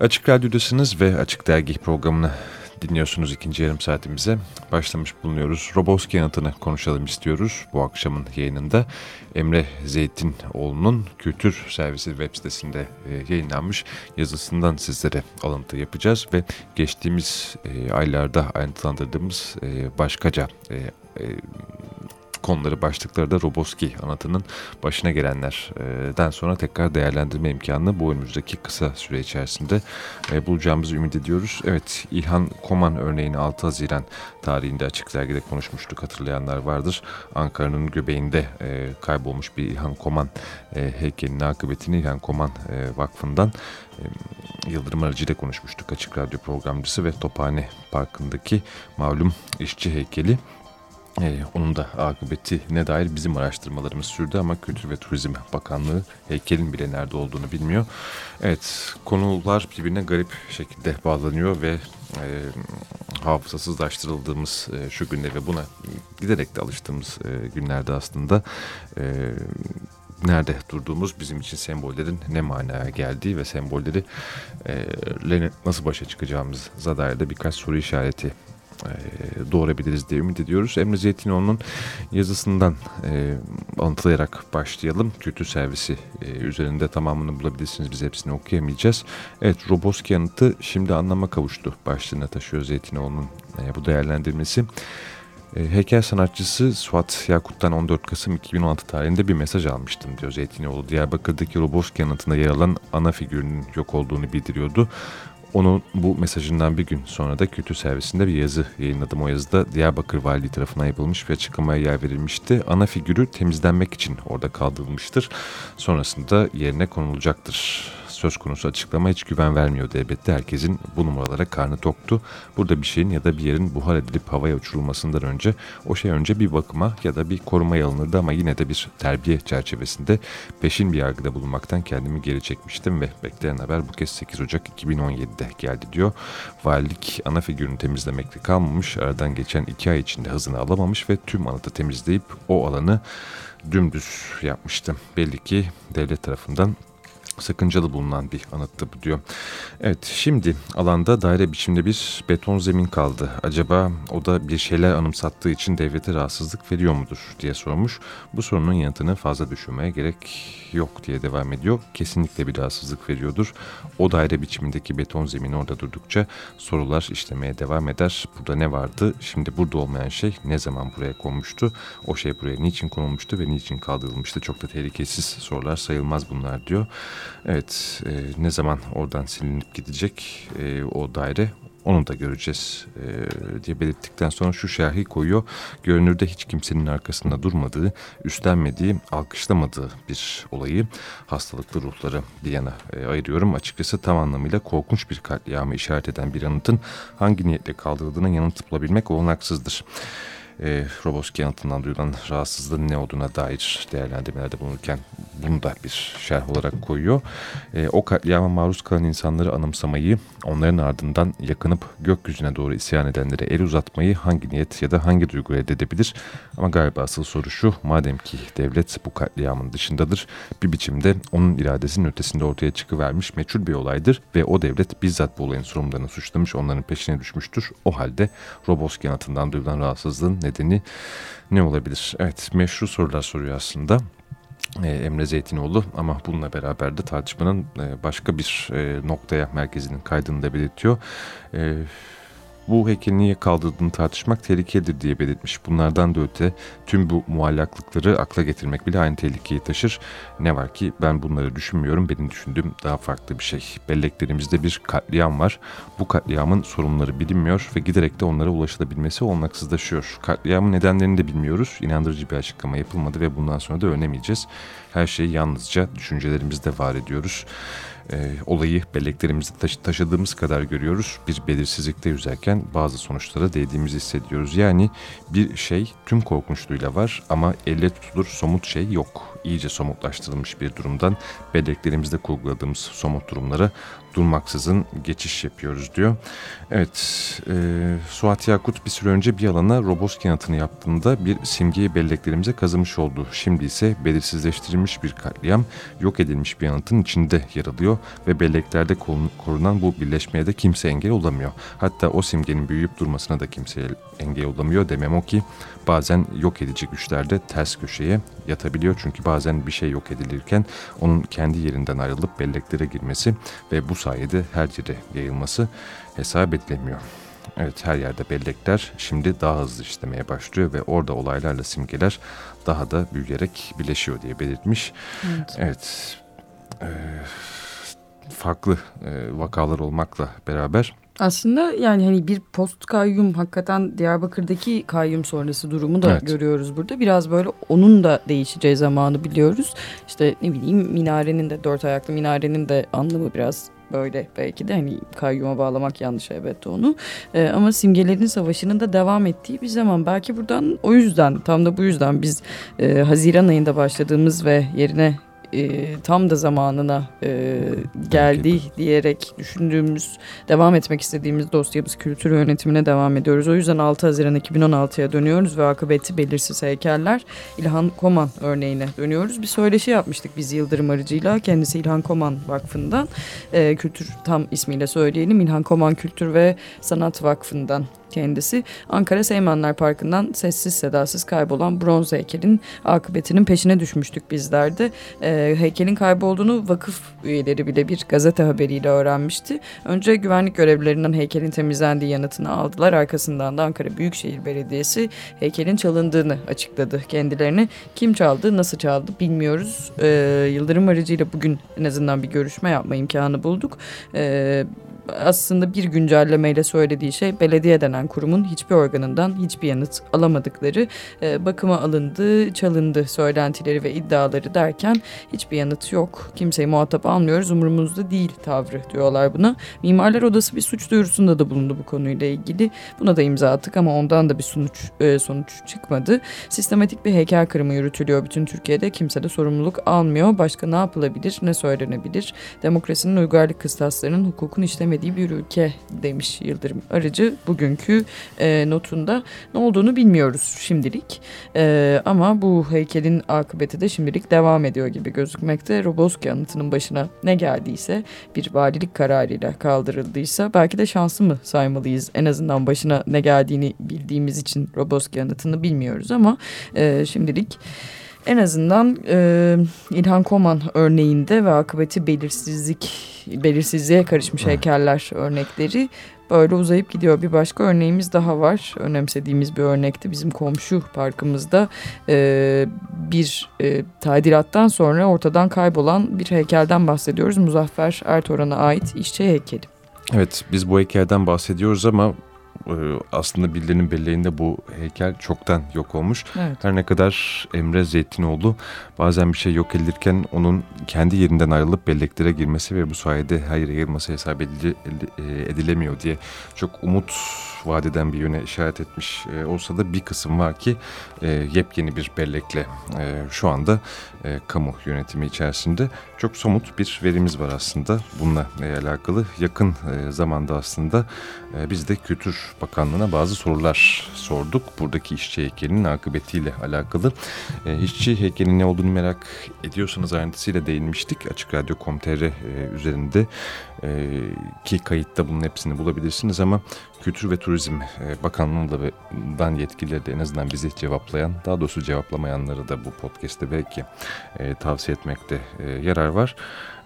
Açık Radyo'dasınız ve Açık Dergi programını dinliyorsunuz ikinci yarım saatimize. Başlamış bulunuyoruz. Roboski yanıtını konuşalım istiyoruz bu akşamın yayınında. Emre Zeytinoğlu'nun Kültür Servisi web sitesinde e, yayınlanmış yazısından sizlere alıntı yapacağız ve geçtiğimiz e, aylarda ayrıntılandırdığımız e, başkaca konuları, başlıkları da Roboski anlatının başına gelenlerden sonra tekrar değerlendirme imkanını bu önümüzdeki kısa süre içerisinde e, bulacağımızı ümit ediyoruz. Evet, İlhan Koman örneğini 6 Haziran tarihinde Açık Dergi'de konuşmuştuk hatırlayanlar vardır. Ankara'nın göbeğinde e, kaybolmuş bir İlhan Koman e, heykelinin akıbetini İlhan Koman Vakfı'ndan Yıldırım Arıcı ile konuşmuştuk açık radyo programcısı ve Tophane Parkı'ndaki malum işçi heykeli ee, onun da akıbeti dair bizim araştırmalarımız sürdü ama Kültür ve Turizm Bakanlığı heykelin bile nerede olduğunu bilmiyor. Evet konular birbirine garip şekilde bağlanıyor ve e, hafızasızlaştırıldığımız e, şu günde ve buna giderek de alıştığımız e, günlerde aslında e, nerede durduğumuz bizim için sembollerin ne manaya geldiği ve sembolleri e, nasıl başa çıkacağımıza dair de birkaç soru işareti doğurabiliriz diye ümit ediyoruz. Emre Zeytinoğlu'nun yazısından e, alıntılayarak başlayalım. Kültür servisi e, üzerinde tamamını bulabilirsiniz. Biz hepsini okuyamayacağız. Evet Roboski yanıtı şimdi anlama kavuştu. Başlığına taşıyor Zeytinoğlu'nun e, bu değerlendirmesi. E, heykel sanatçısı Suat Yakut'tan 14 Kasım 2016 tarihinde bir mesaj almıştım diyor Zeytinoğlu. Diyarbakır'daki Roboski yanıtında yer alan ana figürünün yok olduğunu bildiriyordu. Onun bu mesajından bir gün sonra da kültür servisinde bir yazı yayınladım. O yazıda Diyarbakır Valiliği tarafından yapılmış ve açıklamaya yer verilmişti. Ana figürü temizlenmek için orada kaldırılmıştır. Sonrasında yerine konulacaktır söz konusu açıklama hiç güven vermiyordu elbette. Herkesin bu numaralara karnı toktu. Burada bir şeyin ya da bir yerin buhar edilip havaya uçurulmasından önce o şey önce bir bakıma ya da bir korumaya alınırdı ama yine de bir terbiye çerçevesinde peşin bir yargıda bulunmaktan kendimi geri çekmiştim ve bekleyen haber bu kez 8 Ocak 2017'de geldi diyor. Valilik ana figürünü temizlemekte kalmamış, aradan geçen iki ay içinde hızını alamamış ve tüm anıtı temizleyip o alanı dümdüz yapmıştı. Belli ki devlet tarafından sakıncalı bulunan bir anıttı bu diyor. Evet şimdi alanda daire biçimde bir beton zemin kaldı. Acaba o da bir şeyler anımsattığı için devlete rahatsızlık veriyor mudur diye sormuş. Bu sorunun yanıtını fazla düşünmeye gerek yok diye devam ediyor. Kesinlikle bir rahatsızlık veriyordur. O daire biçimindeki beton zemin orada durdukça sorular işlemeye devam eder. Burada ne vardı? Şimdi burada olmayan şey ne zaman buraya konmuştu? O şey buraya niçin konulmuştu ve niçin kaldırılmıştı? Çok da tehlikesiz sorular sayılmaz bunlar diyor. Evet e, ne zaman oradan silinip gidecek e, o daire onu da göreceğiz e, diye belirttikten sonra şu şerhi koyuyor. Görünürde hiç kimsenin arkasında durmadığı, üstlenmediği, alkışlamadığı bir olayı hastalıklı ruhları bir yana e, ayırıyorum. Açıkçası tam anlamıyla korkunç bir katliamı işaret eden bir anıtın hangi niyetle kaldırıldığına yanıt bulabilmek olanaksızdır e, Roboski yanıtından duyulan rahatsızlığın ne olduğuna dair değerlendirmelerde bulunurken bunu da bir şerh olarak koyuyor. E, o katliama maruz kalan insanları anımsamayı, onların ardından yakınıp gökyüzüne doğru isyan edenlere el uzatmayı hangi niyet ya da hangi duygu reddedebilir? Ama galiba asıl soru şu, madem ki devlet bu katliamın dışındadır, bir biçimde onun iradesinin ötesinde ortaya çıkıvermiş meçhul bir olaydır ve o devlet bizzat bu olayın sorumlularını suçlamış, onların peşine düşmüştür. O halde Roboski yanıtından duyulan rahatsızlığın nedeni ne olabilir? Evet meşru sorular soruyor aslında. Ee, Emre Zeytinoğlu ama bununla beraber de tartışmanın e, başka bir e, noktaya merkezinin kaydını da belirtiyor. Bu heykelin niye kaldırdığını tartışmak tehlikelidir diye belirtmiş. Bunlardan da öte tüm bu muallaklıkları akla getirmek bile aynı tehlikeyi taşır. Ne var ki ben bunları düşünmüyorum. Benim düşündüğüm daha farklı bir şey. Belleklerimizde bir katliam var. Bu katliamın sorunları bilinmiyor ve giderek de onlara ulaşılabilmesi olmaksızlaşıyor. Katliamın nedenlerini de bilmiyoruz. İnandırıcı bir açıklama yapılmadı ve bundan sonra da öğrenemeyeceğiz. Her şeyi yalnızca düşüncelerimizde var ediyoruz e, olayı belleklerimizde taşı, taşıdığımız kadar görüyoruz. Bir belirsizlikte yüzerken bazı sonuçlara değdiğimizi hissediyoruz. Yani bir şey tüm korkunçluğuyla var ama elle tutulur somut şey yok. İyice somutlaştırılmış bir durumdan belleklerimizde kurguladığımız somut durumlara durmaksızın geçiş yapıyoruz diyor. Evet, e, Suat Yakut bir süre önce bir alana Roboski yanıtını yaptığında bir simgeyi belleklerimize kazımış oldu. Şimdi ise belirsizleştirilmiş bir katliam, yok edilmiş bir yanıtın içinde yer alıyor ve belleklerde korunan bu birleşmeye de kimse engel olamıyor. Hatta o simgenin büyüyüp durmasına da kimse engel olamıyor demem o ki bazen yok edici güçler de ters köşeye yatabiliyor. Çünkü bazen bir şey yok edilirken onun kendi yerinden ayrılıp belleklere girmesi ve bu sayede her yere yayılması hesap edilemiyor. Evet her yerde bellekler şimdi daha hızlı işlemeye başlıyor ve orada olaylarla simgeler daha da büyüyerek birleşiyor diye belirtmiş. Evet. evet e, farklı e, vakalar olmakla beraber aslında yani hani bir post kayyum hakikaten Diyarbakır'daki kayyum sonrası durumu da evet. görüyoruz burada. Biraz böyle onun da değişeceği zamanı biliyoruz. İşte ne bileyim minarenin de dört ayaklı minarenin de anlamı biraz böyle belki de hani kayyuma bağlamak yanlış elbette onu. Ee, ama simgelerin savaşının da devam ettiği bir zaman. Belki buradan o yüzden tam da bu yüzden biz e, Haziran ayında başladığımız ve yerine e, tam da zamanına e, geldi diyerek düşündüğümüz, devam etmek istediğimiz dosyamız kültür yönetimine devam ediyoruz. O yüzden 6 Haziran 2016'ya dönüyoruz ve akıbeti belirsiz heykeller İlhan Koman örneğine dönüyoruz. Bir söyleşi yapmıştık biz Yıldırım aracıyla. Kendisi İlhan Koman Vakfı'ndan, e, kültür tam ismiyle söyleyelim İlhan Koman Kültür ve Sanat Vakfı'ndan kendisi. Ankara Seymenler Parkı'ndan sessiz sedasız kaybolan bronz heykelin akıbetinin peşine düşmüştük bizler de. E, heykelin kaybolduğunu vakıf üyeleri bile bir gazete haberiyle öğrenmişti. Önce güvenlik görevlilerinden heykelin temizlendiği yanıtını aldılar. Arkasından da Ankara Büyükşehir Belediyesi heykelin çalındığını açıkladı kendilerine. Kim çaldı, nasıl çaldı bilmiyoruz. E, Yıldırım aracıyla bugün en azından bir görüşme yapma imkanı bulduk. E, aslında bir güncellemeyle söylediği şey belediye denen kurumun hiçbir organından hiçbir yanıt alamadıkları e, bakıma alındı, çalındı söylentileri ve iddiaları derken hiçbir yanıt yok. Kimseyi muhatap almıyoruz umurumuzda değil tavrı diyorlar buna. Mimarlar Odası bir suç duyurusunda da bulundu bu konuyla ilgili. Buna da imza attık ama ondan da bir sonuç e, sonuç çıkmadı. Sistematik bir heykel kırımı yürütülüyor bütün Türkiye'de. Kimse de sorumluluk almıyor. Başka ne yapılabilir, ne söylenebilir? Demokrasinin uygarlık kıstaslarının hukukun işlemi görmediği bir ülke demiş Yıldırım Arıcı bugünkü e, notunda. Ne olduğunu bilmiyoruz şimdilik e, ama bu heykelin akıbeti de şimdilik devam ediyor gibi gözükmekte. Roboski anıtının başına ne geldiyse bir valilik kararıyla kaldırıldıysa belki de şanslı mı saymalıyız. En azından başına ne geldiğini bildiğimiz için Roboski anıtını bilmiyoruz ama e, şimdilik en azından e, İlhan Koman örneğinde ve akıbeti belirsizlik belirsizliğe karışmış heykeller örnekleri böyle uzayıp gidiyor. Bir başka örneğimiz daha var. Önemsediğimiz bir örnekti. Bizim komşu parkımızda e, bir e, tadilattan sonra ortadan kaybolan bir heykelden bahsediyoruz. Muzaffer Ertoran'a ait işçi heykeli. Evet biz bu heykelden bahsediyoruz ama aslında birilerinin belleğinde bu heykel çoktan yok olmuş. Evet. Her ne kadar Emre Zeytinoğlu bazen bir şey yok edilirken onun kendi yerinden ayrılıp belleklere girmesi ve bu sayede hayır yayılması hesap e, edilemiyor diye çok umut vadeden bir yöne işaret etmiş e, olsa da bir kısım var ki e, yepyeni bir bellekle şu anda kamu yönetimi içerisinde çok somut bir verimiz var aslında bununla alakalı. Yakın zamanda aslında biz de Kültür Bakanlığı'na bazı sorular sorduk. Buradaki işçi heykelinin akıbetiyle alakalı. İşçi heykelinin ne olduğunu merak ediyorsanız ayrıntısıyla değinmiştik. Açık Radyo.com.tr üzerinde ki kayıtta bunun hepsini bulabilirsiniz ama Kültür ve Turizm Bakanlığı'ndan yetkilileri de en azından bizi cevaplayan, daha doğrusu cevaplamayanları da bu podcast'te belki tavsiye etmekte yarar var.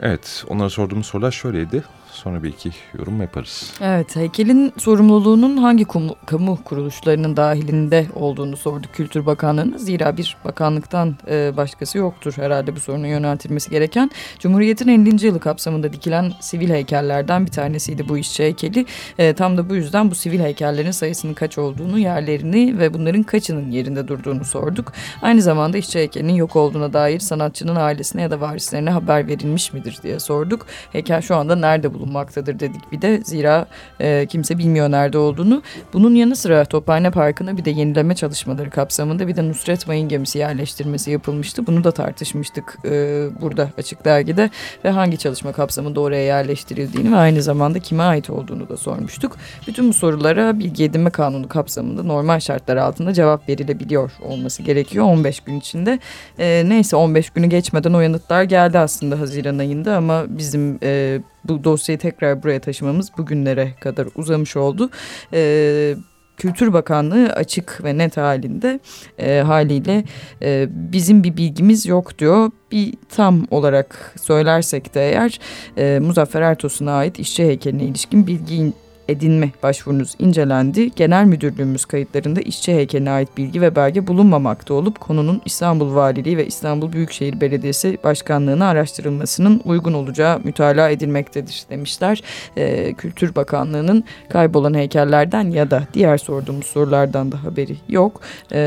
Evet, onlara sorduğumuz sorular şöyleydi. Sonra bir iki yorum yaparız. Evet, heykelin sorumluluğunun hangi kamu, kuruluşlarının dahilinde olduğunu sorduk Kültür Bakanlığı'nın. Zira bir bakanlıktan e, başkası yoktur herhalde bu sorunun yöneltilmesi gereken. Cumhuriyet'in 50. yılı kapsamında dikilen sivil heykellerden bir tanesiydi bu işçi heykeli. E, tam da bu yüzden bu sivil heykellerin sayısının kaç olduğunu, yerlerini ve bunların kaçının yerinde durduğunu sorduk. Aynı zamanda işçi heykelinin yok olduğuna dair sanatçının ailesine ya da varislerine haber verilmiş midir diye sorduk. Heykel şu anda nerede bulunuyor? Bulunmaktadır dedik bir de. Zira e, kimse bilmiyor nerede olduğunu. Bunun yanı sıra Tophane Parkı'na bir de yenileme çalışmaları kapsamında bir de Nusret Mayın gemisi yerleştirmesi yapılmıştı. Bunu da tartışmıştık e, burada Açık Dergi'de ve hangi çalışma kapsamında oraya yerleştirildiğini ve aynı zamanda kime ait olduğunu da sormuştuk. Bütün bu sorulara bilgi edinme kanunu kapsamında normal şartlar altında cevap verilebiliyor olması gerekiyor 15 gün içinde. E, neyse 15 günü geçmeden o yanıtlar geldi aslında Haziran ayında ama bizim e, bu dosyayı tekrar buraya taşımamız bugünlere kadar uzamış oldu. E, Kültür Bakanlığı açık ve net halinde e, haliyle e, bizim bir bilgimiz yok diyor. Bir tam olarak söylersek de eğer e, Muzaffer Ertos'una ait işçi heykeline ilişkin bilgi edinme başvurunuz incelendi. Genel Müdürlüğümüz kayıtlarında işçi heykeline ait bilgi ve belge bulunmamakta olup konunun İstanbul Valiliği ve İstanbul Büyükşehir Belediyesi Başkanlığı'na araştırılmasının uygun olacağı mütalaa edilmektedir demişler. Ee, Kültür Bakanlığı'nın kaybolan heykellerden ya da diğer sorduğumuz sorulardan da haberi yok. Ee,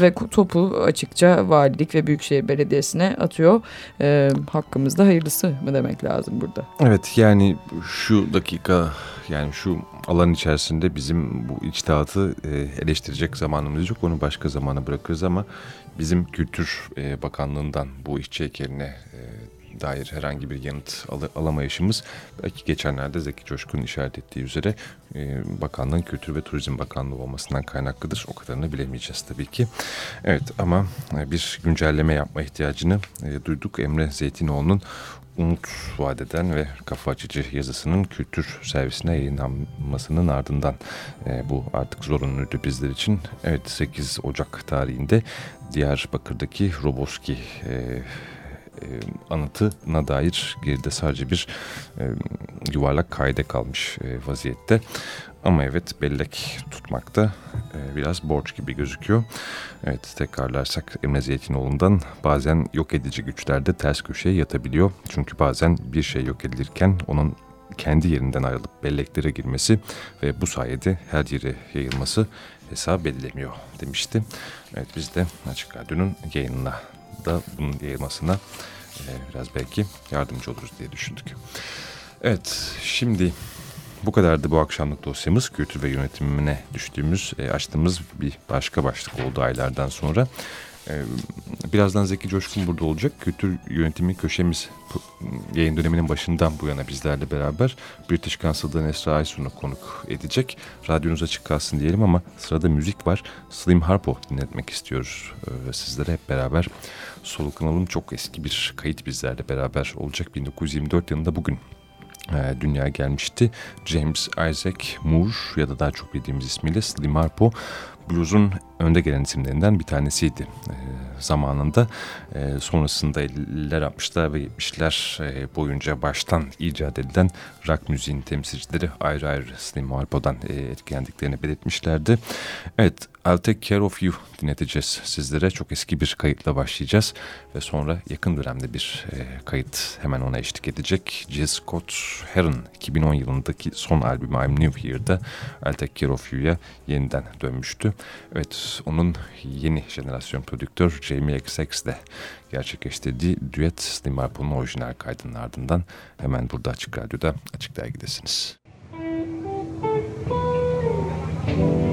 ve topu açıkça Valilik ve Büyükşehir Belediyesi'ne atıyor. Ee, hakkımızda hayırlısı mı demek lazım burada? Evet yani şu dakika yani şu alan içerisinde bizim bu içtihatı e, eleştirecek zamanımız yok. Onu başka zamana bırakırız ama bizim Kültür e, Bakanlığı'ndan bu işçi heykeline e, dair herhangi bir yanıt al alamayışımız belki geçenlerde Zeki Coşkun'un işaret ettiği üzere bakanlığın Kültür ve Turizm Bakanlığı olmasından kaynaklıdır. O kadarını bilemeyeceğiz tabii ki. Evet ama bir güncelleme yapma ihtiyacını duyduk. Emre Zeytinoğlu'nun umut vadeden ve kafa açıcı yazısının kültür servisine yayınlanmasının ardından e, bu artık zorunluydu bizler için. Evet 8 Ocak tarihinde Diyarbakır'daki Roboski e, e, anıtına dair geride sadece bir e, yuvarlak kaide kalmış e, vaziyette. Ama evet bellek tutmakta e, biraz borç gibi gözüküyor. Evet tekrarlarsak Emre Zeytinoğlu'ndan bazen yok edici güçlerde ters köşeye yatabiliyor. Çünkü bazen bir şey yok edilirken onun kendi yerinden ayrılıp belleklere girmesi ve bu sayede her yere yayılması hesap edilemiyor demişti. Evet biz de Açık Radyo'nun yayınına da bunun yayılmasına e, biraz belki yardımcı oluruz diye düşündük. Evet şimdi bu kadardı bu akşamlık dosyamız. Kültür ve yönetimine düştüğümüz, e, açtığımız bir başka başlık oldu aylardan sonra. E, birazdan Zeki Coşkun burada olacak. Kültür yönetimi köşemiz yayın döneminin başından bu yana bizlerle beraber British Council'dan Esra Aysun'u konuk edecek. Radyonuz açık kalsın diyelim ama sırada müzik var. Slim Harpo dinletmek istiyoruz. E, sizlere hep beraber soluklanalım. Çok eski bir kayıt bizlerle beraber olacak. 1924 yılında bugün e, dünyaya gelmişti. James Isaac Moore ya da daha çok bildiğimiz ismiyle Slim Harpo blues'un önde gelen isimlerinden bir tanesiydi e, zamanında. E, sonrasında 50'ler 60'lar ve 70'ler e, boyunca baştan icat edilen rock müziğin temsilcileri ayrı ayrı Slim Harpo'dan e, etkilendiklerini belirtmişlerdi. Evet I'll Take Care of You dinleteceğiz sizlere. Çok eski bir kayıtla başlayacağız ve sonra yakın dönemde bir e, kayıt hemen ona eşlik edecek. Jill Scott Heron 2010 yılındaki son albümü I'm New Here'da I'll Take Care of You'ya yeniden dönmüştü. Evet onun yeni jenerasyon prodüktör Jamie XX'le gerçekleştirdiği düet Slim Harpo'nun orijinal kaydının ardından hemen burada Açık Radyo'da Açık Dergi'desiniz. Ben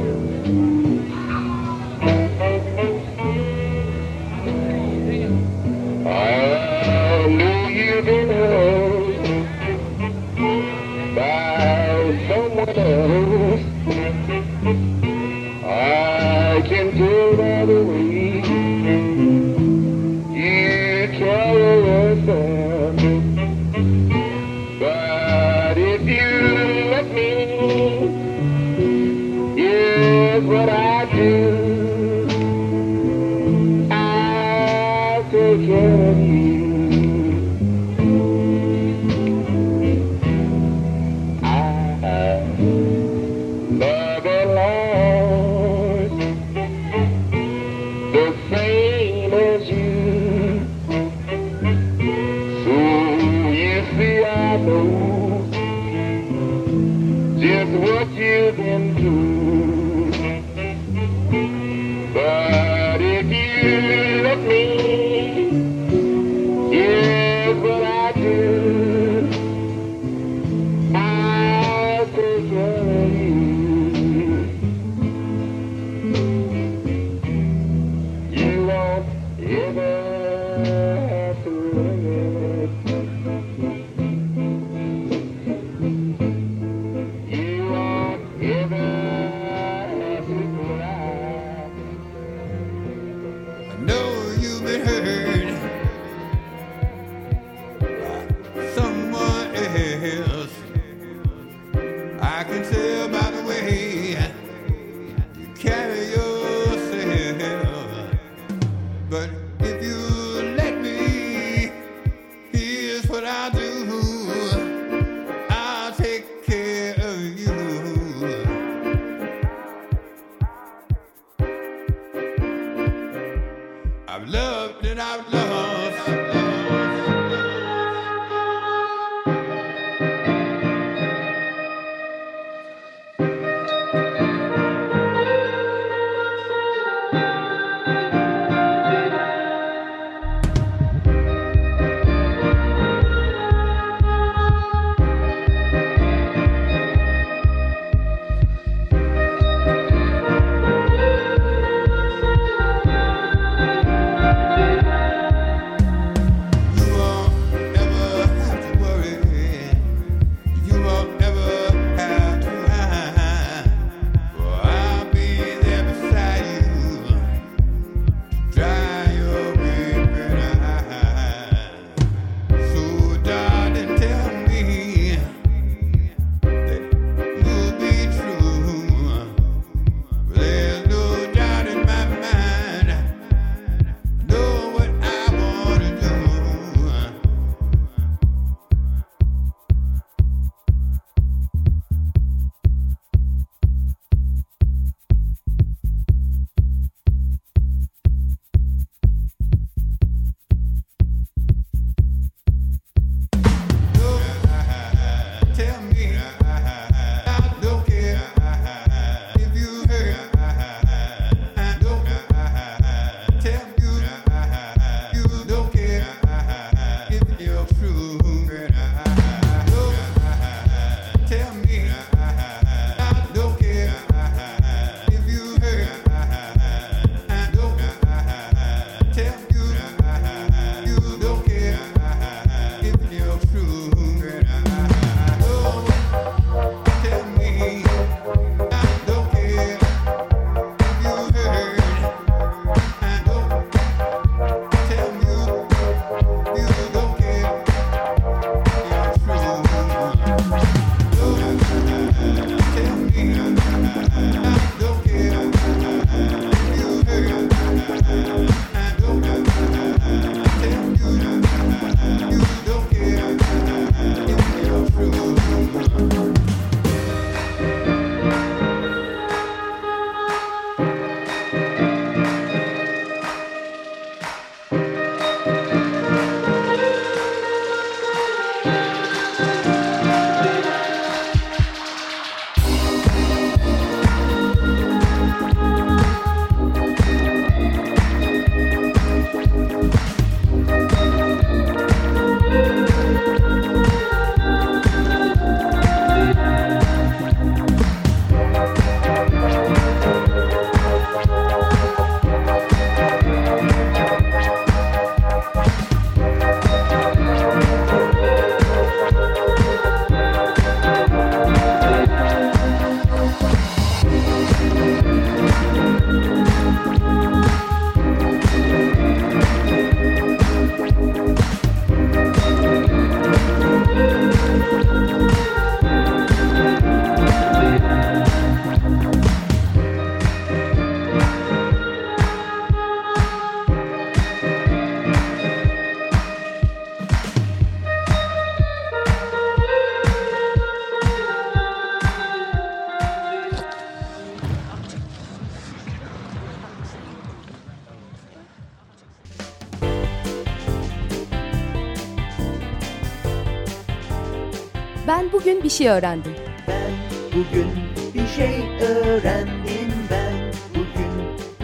şey öğrendim. Ben bugün bir şey öğrendim. Ben bugün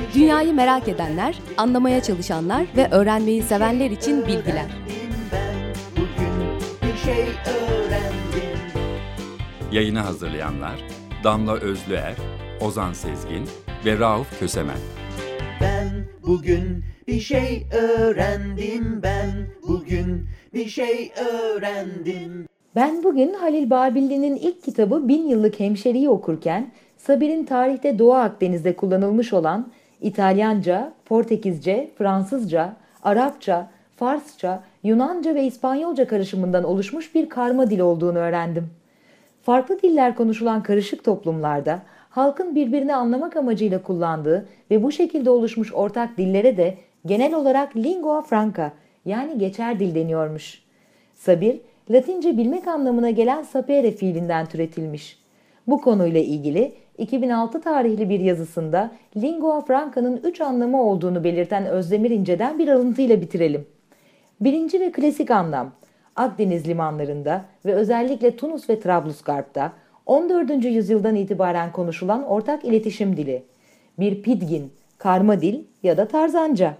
bir şey Dünyayı merak edenler, anlamaya çalışanlar ve öğrenmeyi sevenler için bilgiler. öğrendim. Ben bugün bir şey öğrendim. Yayını hazırlayanlar Damla Özlüer, Ozan Sezgin ve Rauf Kösemen. Ben bugün bir şey öğrendim. Ben bugün bir şey öğrendim. Ben bugün Halil Babilli'nin ilk kitabı Bin Yıllık Hemşeri'yi okurken Sabir'in tarihte Doğu Akdeniz'de kullanılmış olan İtalyanca, Portekizce, Fransızca, Arapça, Farsça, Yunanca ve İspanyolca karışımından oluşmuş bir karma dil olduğunu öğrendim. Farklı diller konuşulan karışık toplumlarda halkın birbirini anlamak amacıyla kullandığı ve bu şekilde oluşmuş ortak dillere de genel olarak lingua franca yani geçer dil deniyormuş. Sabir, Latince bilmek anlamına gelen sapere fiilinden türetilmiş. Bu konuyla ilgili 2006 tarihli bir yazısında lingua franca'nın üç anlamı olduğunu belirten Özdemir İnce'den bir alıntıyla bitirelim. Birinci ve klasik anlam Akdeniz limanlarında ve özellikle Tunus ve Trablusgarp'ta 14. yüzyıldan itibaren konuşulan ortak iletişim dili. Bir pidgin, karma dil ya da tarzanca.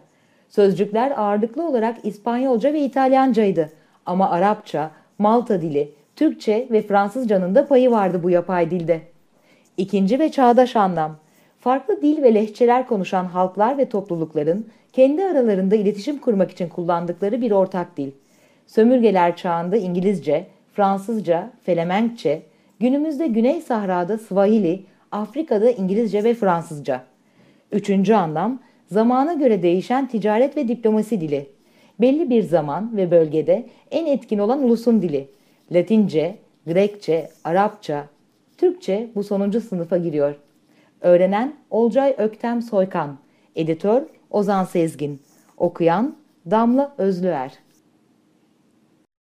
Sözcükler ağırlıklı olarak İspanyolca ve İtalyancaydı ama Arapça, Malta dili, Türkçe ve Fransızcanın da payı vardı bu yapay dilde. İkinci ve çağdaş anlam. Farklı dil ve lehçeler konuşan halklar ve toplulukların kendi aralarında iletişim kurmak için kullandıkları bir ortak dil. Sömürgeler çağında İngilizce, Fransızca, Felemenkçe, günümüzde Güney Sahra'da Swahili, Afrika'da İngilizce ve Fransızca. Üçüncü anlam, zamana göre değişen ticaret ve diplomasi dili. Belli bir zaman ve bölgede en etkin olan ulusun dili. Latince, Grekçe, Arapça, Türkçe bu sonuncu sınıfa giriyor. Öğrenen Olcay Öktem Soykan, editör Ozan Sezgin, okuyan Damla Özlüer.